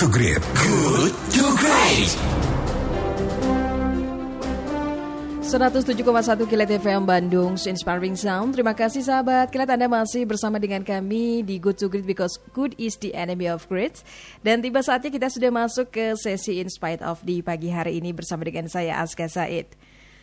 to Great. Good to Great. 107,1 Kilat FM Bandung, Inspiring Sound. Terima kasih sahabat Kilat Anda masih bersama dengan kami di Good to Great because good is the enemy of great. Dan tiba saatnya kita sudah masuk ke sesi In Spite of di pagi hari ini bersama dengan saya Aska Said.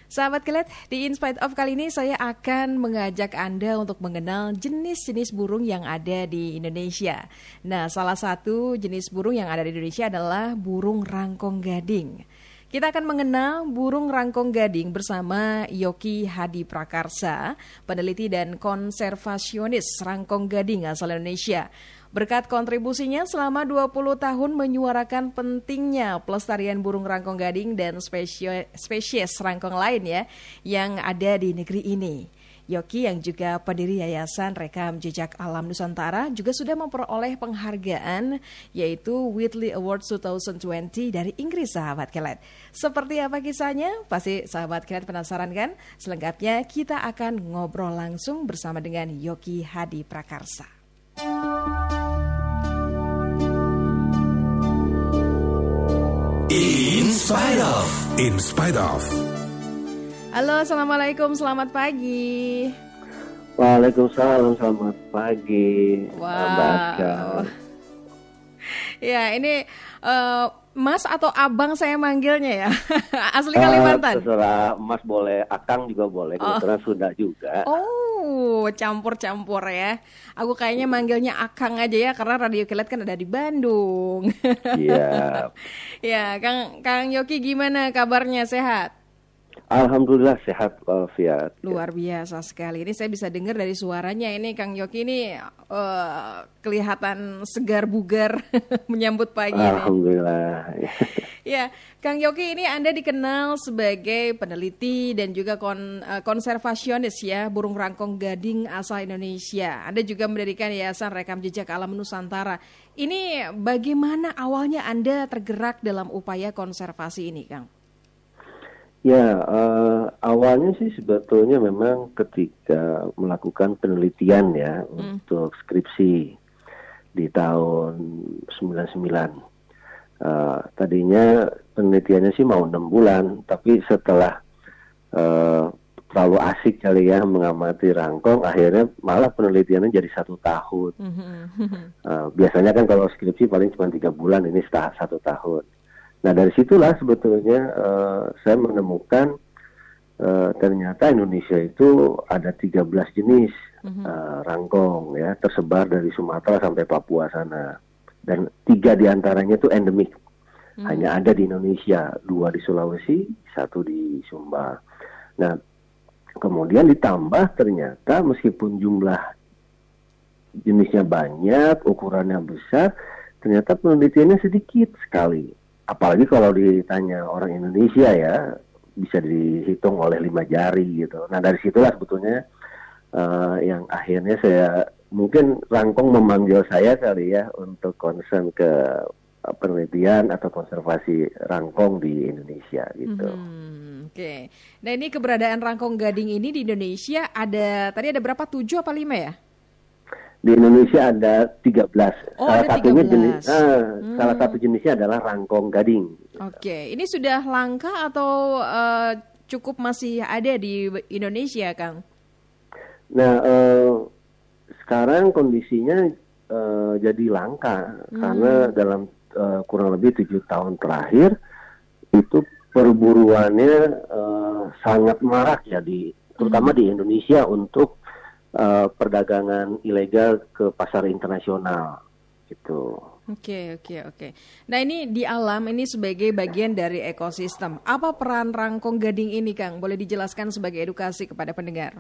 Sahabat Kilat, di In Spite of kali ini saya akan mengajak Anda untuk mengenal jenis-jenis burung yang ada di Indonesia. Nah, salah satu jenis burung yang ada di Indonesia adalah burung rangkong gading. Kita akan mengenal burung rangkong gading bersama Yoki Hadi Prakarsa, peneliti dan konservasionis rangkong gading asal Indonesia. Berkat kontribusinya selama 20 tahun menyuarakan pentingnya pelestarian burung rangkong gading dan spesies, rangkong lain ya yang ada di negeri ini. Yoki yang juga pendiri Yayasan Rekam Jejak Alam Nusantara juga sudah memperoleh penghargaan yaitu Whitley Award 2020 dari Inggris sahabat Kelet. Seperti apa kisahnya? Pasti sahabat Kelet penasaran kan? Selengkapnya kita akan ngobrol langsung bersama dengan Yoki Hadi Prakarsa. In spite of. In spite of. Halo, assalamualaikum, selamat pagi. Waalaikumsalam, selamat pagi. Wow. Ya, ini uh, Mas atau Abang saya manggilnya ya. Asli Kalimantan. Uh, terserah Mas boleh, Akang juga boleh, kebetulan oh. sudah juga. Oh, campur-campur ya. Aku kayaknya manggilnya Akang aja ya karena Radio Kilat kan ada di Bandung. Iya. ya, Kang Kang Yoki gimana kabarnya? Sehat? Alhamdulillah sehat walafiat. Luar biasa sekali. Ini saya bisa dengar dari suaranya ini Kang Yoki ini uh, kelihatan segar bugar menyambut pagi. Alhamdulillah. ya, Kang Yoki ini Anda dikenal sebagai peneliti dan juga kon, uh, konservasionis ya burung rangkong gading asal Indonesia. Anda juga mendirikan Yayasan Rekam Jejak Alam Nusantara. Ini bagaimana awalnya Anda tergerak dalam upaya konservasi ini, Kang? Ya, uh, awalnya sih sebetulnya memang ketika melakukan penelitian ya hmm. untuk skripsi di tahun 99. Uh, tadinya penelitiannya sih mau enam bulan, tapi setelah uh, terlalu asik kali ya mengamati rangkong, akhirnya malah penelitiannya jadi satu tahun. Uh, biasanya kan kalau skripsi paling cuma tiga bulan, ini setahun satu tahun. Nah dari situlah sebetulnya uh, saya menemukan uh, ternyata Indonesia itu ada 13 jenis uh, rangkong ya tersebar dari Sumatera sampai Papua sana dan tiga di antaranya itu endemik mm-hmm. hanya ada di Indonesia dua di Sulawesi satu di Sumba. Nah kemudian ditambah ternyata meskipun jumlah jenisnya banyak ukurannya besar ternyata penelitiannya sedikit sekali apalagi kalau ditanya orang Indonesia ya bisa dihitung oleh lima jari gitu. Nah dari situlah sebetulnya uh, yang akhirnya saya mungkin Rangkong memanggil saya kali ya untuk concern ke uh, penelitian atau konservasi rangkong di Indonesia gitu. Hmm, Oke. Okay. Nah ini keberadaan rangkong gading ini di Indonesia ada tadi ada berapa tujuh apa lima ya? di Indonesia ada 13. Oh, salah ada satunya 13. jenis uh, hmm. salah satu jenisnya adalah rangkong gading. Oke, okay. ini sudah langka atau uh, cukup masih ada di Indonesia, Kang? Nah, uh, sekarang kondisinya uh, jadi langka hmm. karena dalam uh, kurang lebih tujuh tahun terakhir itu perburuannya uh, sangat marak ya di terutama hmm. di Indonesia untuk uh, perdagangan ilegal ke pasar internasional gitu. Oke, oke, oke. Nah ini di alam ini sebagai bagian dari ekosistem. Apa peran rangkong gading ini, Kang? Boleh dijelaskan sebagai edukasi kepada pendengar?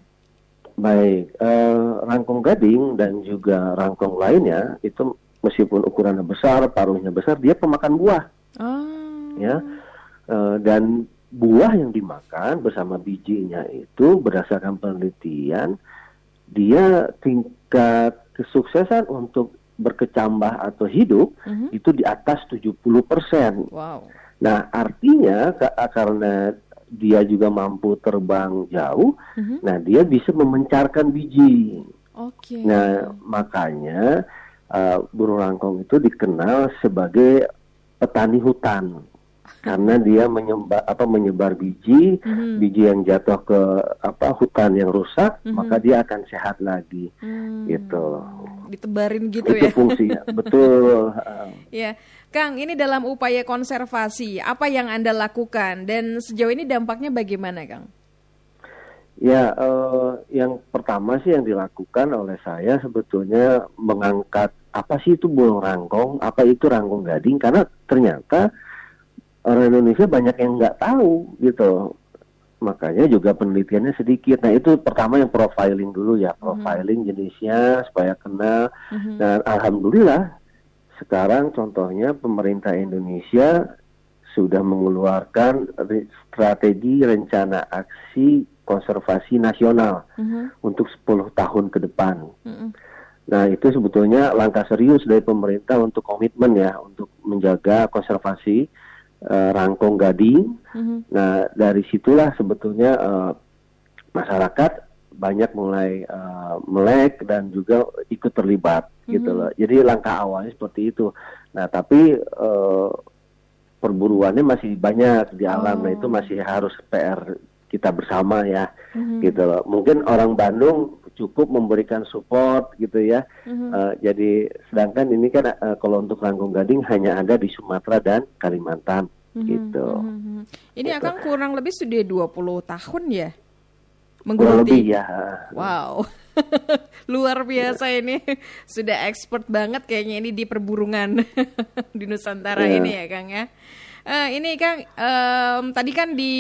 Baik, uh, rangkong gading dan juga rangkong lainnya itu meskipun ukurannya besar, paruhnya besar, dia pemakan buah. Oh. Ya, uh, dan buah yang dimakan bersama bijinya itu berdasarkan penelitian dia tingkat kesuksesan untuk berkecambah atau hidup uh-huh. itu di atas 70%. Wow. Nah, artinya karena dia juga mampu terbang jauh, uh-huh. nah dia bisa memencarkan biji. Oke. Okay. Nah, makanya uh, burung rangkong itu dikenal sebagai petani hutan karena dia menyebar apa menyebar biji Mhm. biji yang jatuh ke apa hutan yang rusak Mhm. maka dia akan sehat lagi. Hmm, gitu. Ditebarin gitu itu ya. fungsinya. Betul. Ya, Kang, ini dalam upaya konservasi, apa yang Anda lakukan? Dan sejauh ini dampaknya bagaimana, Kang? Ya, eh, yang pertama sih yang dilakukan oleh saya sebetulnya mengangkat apa sih itu burung rangkong, apa itu rangkong gading, karena ternyata orang Indonesia banyak yang nggak tahu gitu. Makanya juga penelitiannya sedikit. Nah itu pertama yang profiling dulu ya, profiling jenisnya supaya kenal. Mhm. Dan alhamdulillah sekarang contohnya pemerintah Indonesia sudah mengeluarkan strategi rencana aksi konservasi nasional Mhm, untuk 10 tahun ke depan. mhm, Nah, itu sebetulnya langkah serius dari pemerintah untuk komitmen ya untuk menjaga konservasi eh, rangkong gading. mhm, Nah, dari situlah sebetulnya eh, masyarakat banyak mulai eh, melek dan juga ikut terlibat gitu Mhm. loh. Jadi langkah awalnya seperti itu. Nah, tapi eh, perburuannya masih banyak di alam. Nah, Oh. itu masih harus PR kita bersama ya mhm, gitu loh. Mungkin orang Bandung cukup memberikan support gitu ya. mhm. Eh, jadi sedangkan ini kan eh, kalau untuk Rangkong Gading hanya ada di Sumatera dan Kalimantan Mhm, gitu. mhm, mhm. Ini akan kurang lebih sudah 20 tahun ya? Kurang Menggeluti. lebih ya. Wow, luar biasa ini. Sudah expert banget kayaknya ini di perburungan di Nusantara Iya. ini ya Kang ya. Eh, ini Kang, em, tadi kan di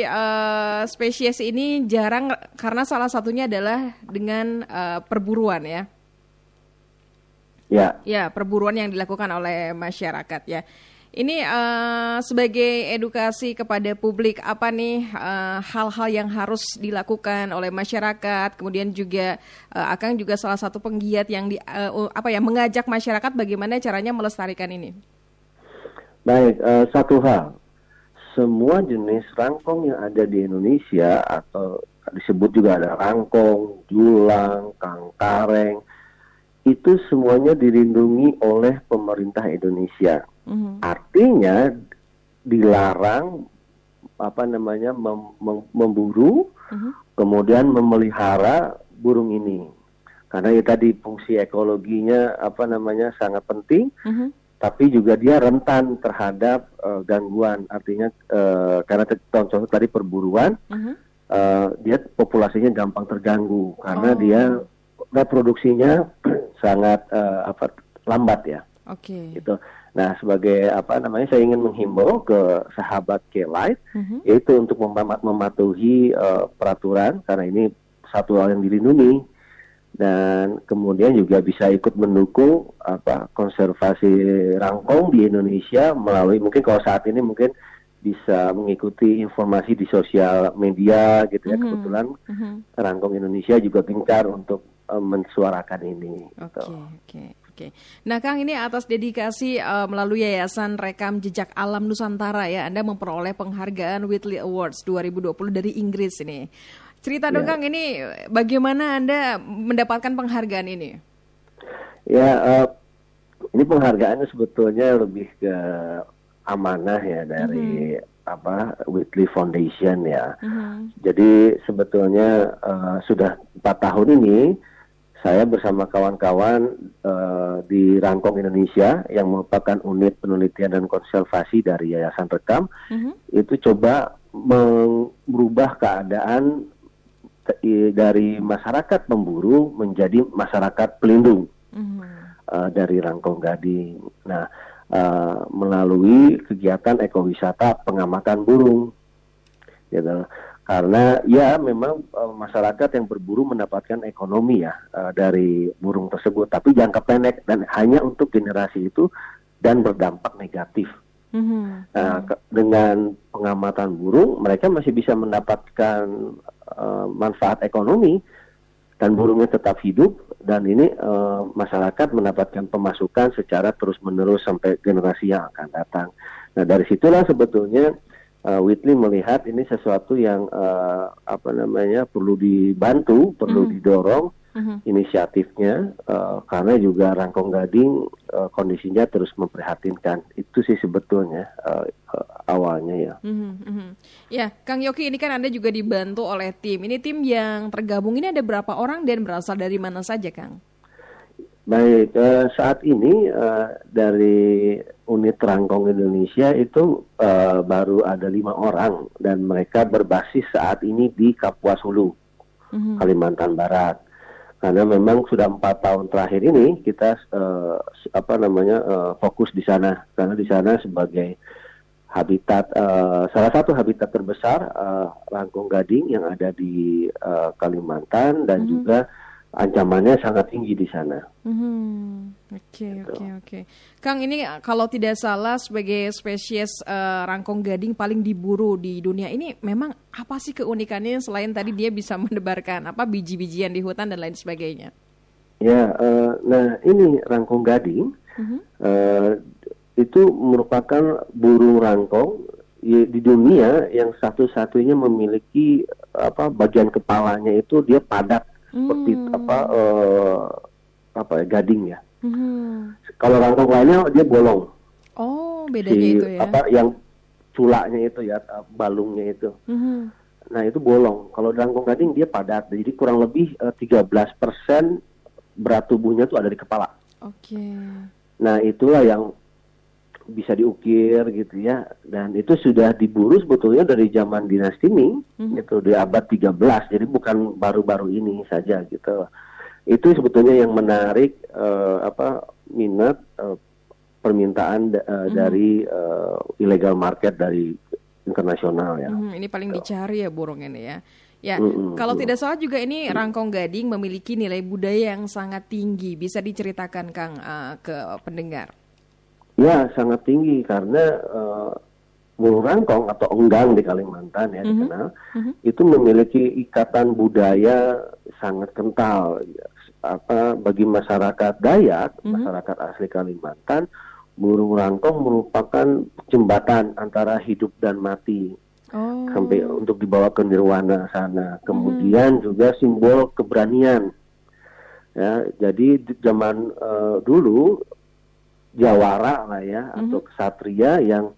eh, spesies ini jarang karena salah satunya adalah dengan eh, perburuan ya. Ya. Ya, perburuan yang dilakukan oleh masyarakat ya. Ini eh, sebagai edukasi kepada publik apa nih hal-hal yang harus dilakukan oleh masyarakat, kemudian juga eh, Akang juga salah satu penggiat yang di eh, apa ya mengajak masyarakat bagaimana caranya melestarikan ini. Baik, eh, satu hal. Semua jenis rangkong yang ada di Indonesia atau disebut juga ada rangkong, julang, kangkareng, itu semuanya dilindungi oleh pemerintah Indonesia. Mhm. Artinya dilarang apa namanya mem- mem- memburu, Mhm. kemudian memelihara burung ini. Karena ya tadi fungsi ekologinya apa namanya sangat penting Mhm. Tapi juga dia rentan terhadap eh, gangguan artinya eh, karena contoh tadi perburuan Mhm. eh, dia populasinya gampang terganggu karena Oh. dia reproduksinya sangat eh, apa lambat ya Oke. gitu nah sebagai apa namanya saya ingin menghimbau ke sahabat K-Light Mhm. yaitu untuk mema- mematuhi eh, peraturan karena ini satu hal yang dilindungi dan kemudian juga bisa ikut mendukung apa konservasi rangkong di Indonesia melalui mungkin kalau saat ini mungkin bisa mengikuti informasi di sosial media gitu ya Mhm. kebetulan Mhm. rangkong Indonesia juga gencar untuk eh, mensuarakan ini Oke, gitu. oke, oke. Nah, Kang ini atas dedikasi eh, melalui Yayasan Rekam Jejak Alam Nusantara ya, Anda memperoleh penghargaan Whitley Awards 2020 dari Inggris ini. Cerita dong Ya. Kang, ini bagaimana Anda mendapatkan penghargaan ini? Ya, eh, ini penghargaannya sebetulnya lebih ke amanah ya dari apa Whitley Foundation ya. Mhm, Jadi sebetulnya eh, sudah empat tahun ini saya bersama kawan-kawan eh, di Rangkong Indonesia yang merupakan unit penelitian dan konservasi dari Yayasan Rekam mhm, itu coba merubah keadaan dari masyarakat pemburu menjadi masyarakat pelindung mhm, eh, dari Rangkong Gading. Nah, eh, melalui kegiatan ekowisata pengamatan burung, gitu. Karena ya memang eh, masyarakat yang berburu mendapatkan ekonomi ya eh, dari burung tersebut, tapi jangka pendek dan hanya untuk generasi itu dan berdampak negatif. mhm, Nah, ke- dengan pengamatan burung, mereka masih bisa mendapatkan eh, manfaat ekonomi dan burungnya tetap hidup dan ini eh, masyarakat mendapatkan pemasukan secara terus-menerus sampai generasi yang akan datang. Nah, dari situlah sebetulnya eh, Whitley melihat ini sesuatu yang eh, apa namanya perlu dibantu, perlu Mhm. didorong Mhm. inisiatifnya eh, karena juga Rangkong Gading eh, kondisinya terus memprihatinkan. Itu sih sebetulnya eh, awalnya ya. Mhm, mhm. Ya, Kang Yoki ini kan Anda juga dibantu oleh tim. Ini tim yang tergabung ini ada berapa orang dan berasal dari mana saja, Kang? Baik, eh, saat ini eh, dari unit Rangkong Indonesia itu eh, baru ada lima orang dan mereka berbasis saat ini di Kapuas Hulu, Mhm. Kalimantan Barat. Karena memang sudah empat tahun terakhir ini kita s- apa namanya eh, fokus di sana karena di sana sebagai habitat eh, salah satu habitat terbesar eh, Rangkong Gading yang ada di eh, Kalimantan dan Mhm. juga ancamannya sangat tinggi di sana. Mhm. Oke, Gitu. oke, oke. Kang, ini uh, kalau tidak salah sebagai spesies uh, rangkong gading paling diburu di dunia ini memang apa sih keunikannya selain tadi dia bisa menebarkan apa biji-bijian di hutan dan lain sebagainya? Ya, eh, nah ini rangkong gading Mhm. eh, itu merupakan burung rangkong di dunia yang satu-satunya memiliki apa bagian kepalanya itu dia padat seperti Hmm. apa eh, apa ya gading ya. Mhm. Kalau rangkong lainnya dia bolong. Oh, bedanya Si itu ya. apa yang culaknya itu ya eh, balungnya itu. Mhm. Nah itu bolong. Kalau rangkong gading dia padat. Jadi kurang lebih eh, 13% berat tubuhnya itu ada di kepala. Oke. Nah itulah yang bisa diukir gitu ya dan itu sudah diburu sebetulnya dari zaman dinasti Ming Mhm. itu di abad 13 jadi bukan baru-baru ini saja gitu itu sebetulnya yang menarik eh, apa minat eh, permintaan da- eh, Mhm. dari eh, illegal market dari internasional ya Mhm, Ini paling dicari ya burung ini ya. Ya, Mm-mm, kalau mm. tidak salah juga ini rangkong gading memiliki nilai budaya yang sangat tinggi. Bisa diceritakan Kang uh, ke pendengar? Ya, sangat tinggi karena burung rangkong atau enggang di Kalimantan ya Mhm. dikenal Mhm. itu memiliki ikatan budaya sangat kental. Apa bagi masyarakat Dayak, Mhm. masyarakat asli Kalimantan, burung rangkong merupakan jembatan antara hidup dan mati Oh. sampai untuk dibawa ke nirwana sana. Kemudian juga simbol keberanian. Ya, jadi di zaman eh, dulu jawara lah ya atau kesatria yang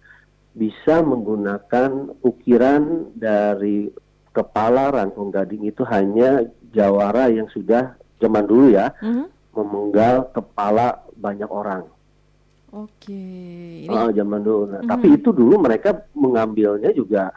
bisa menggunakan ukiran dari kepala rangkong gading itu hanya jawara yang sudah zaman dulu ya Mhm. memenggal kepala banyak orang. Oke. Ini Oh, zaman dulu. Nah, Mhm. Tapi itu dulu mereka mengambilnya juga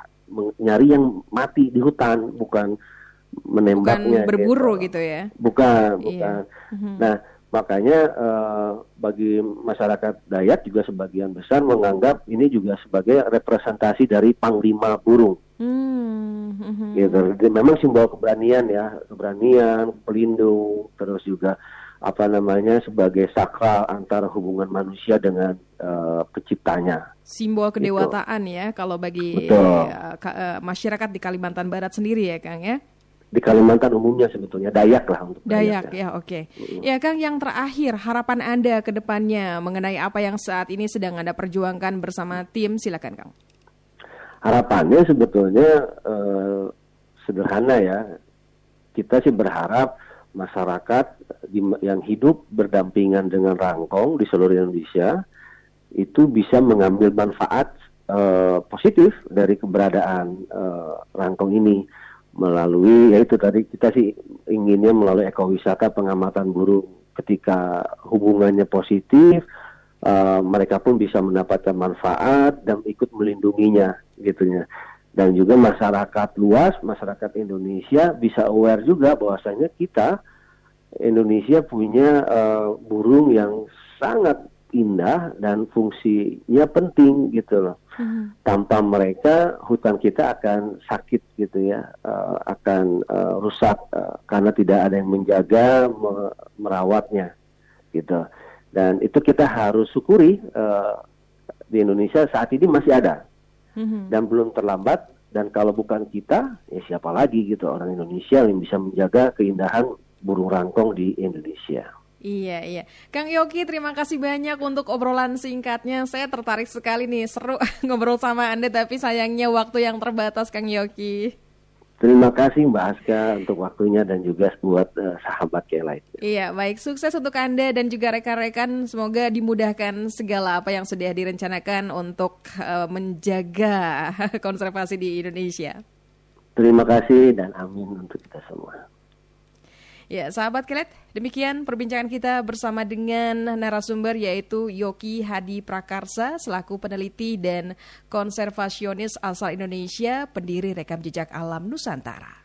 nyari yang mati di hutan, bukan bukan menembaknya. berburu gitu ya. Bukan, Iya. bukan. Mhm. Nah, makanya eh, bagi masyarakat Dayak juga sebagian besar menganggap ini juga sebagai representasi dari panglima burung. Hmm, mhm. Gitu. Jadi Memang simbol keberanian ya, keberanian, pelindung, terus juga apa namanya sebagai sakral antara hubungan manusia dengan eh, penciptanya. Simbol kedewatan ya kalau bagi uh, ka- uh, masyarakat di Kalimantan Barat sendiri ya Kang ya. Di Kalimantan umumnya sebetulnya Dayak lah untuk Dayak ya. ya, oke. Ya Kang, yang terakhir harapan Anda ke depannya mengenai apa yang saat ini sedang Anda perjuangkan bersama tim, silakan Kang. Harapannya sebetulnya eh, sederhana ya. Kita sih berharap masyarakat di- yang hidup berdampingan dengan rangkong di seluruh Indonesia itu bisa mengambil manfaat eh, positif dari keberadaan eh, rangkong ini melalui yaitu tadi kita sih inginnya melalui ekowisata pengamatan burung ketika hubungannya positif eh, mereka pun bisa mendapatkan manfaat dan ikut melindunginya gitunya dan juga masyarakat luas masyarakat Indonesia bisa aware juga bahwasanya kita Indonesia punya eh, burung yang sangat indah dan fungsinya penting gitu loh. Tanpa mereka hutan kita akan sakit gitu ya. Eh, akan eh, rusak eh, karena tidak ada yang menjaga me- merawatnya gitu. Dan itu kita harus syukuri eh, di Indonesia saat ini masih ada Mhm. dan belum terlambat. Dan kalau bukan kita ya siapa lagi gitu orang Indonesia yang bisa menjaga keindahan burung rangkong di Indonesia. Iya, iya. Kang Yogi, terima kasih banyak untuk obrolan singkatnya. Saya tertarik sekali nih, seru ngobrol sama Anda, tapi sayangnya waktu yang terbatas, Kang Yogi. Terima kasih Mbak Aska untuk waktunya dan juga buat uh, sahabat yang lain. Iya, baik. Sukses untuk Anda dan juga rekan-rekan. Semoga dimudahkan segala apa yang sudah direncanakan untuk uh, menjaga konservasi di Indonesia. Terima kasih dan amin untuk kita semua. Ya, sahabat kelet, demikian perbincangan kita bersama dengan narasumber yaitu Yoki Hadi Prakarsa selaku peneliti dan konservasionis asal Indonesia, pendiri rekam jejak alam Nusantara.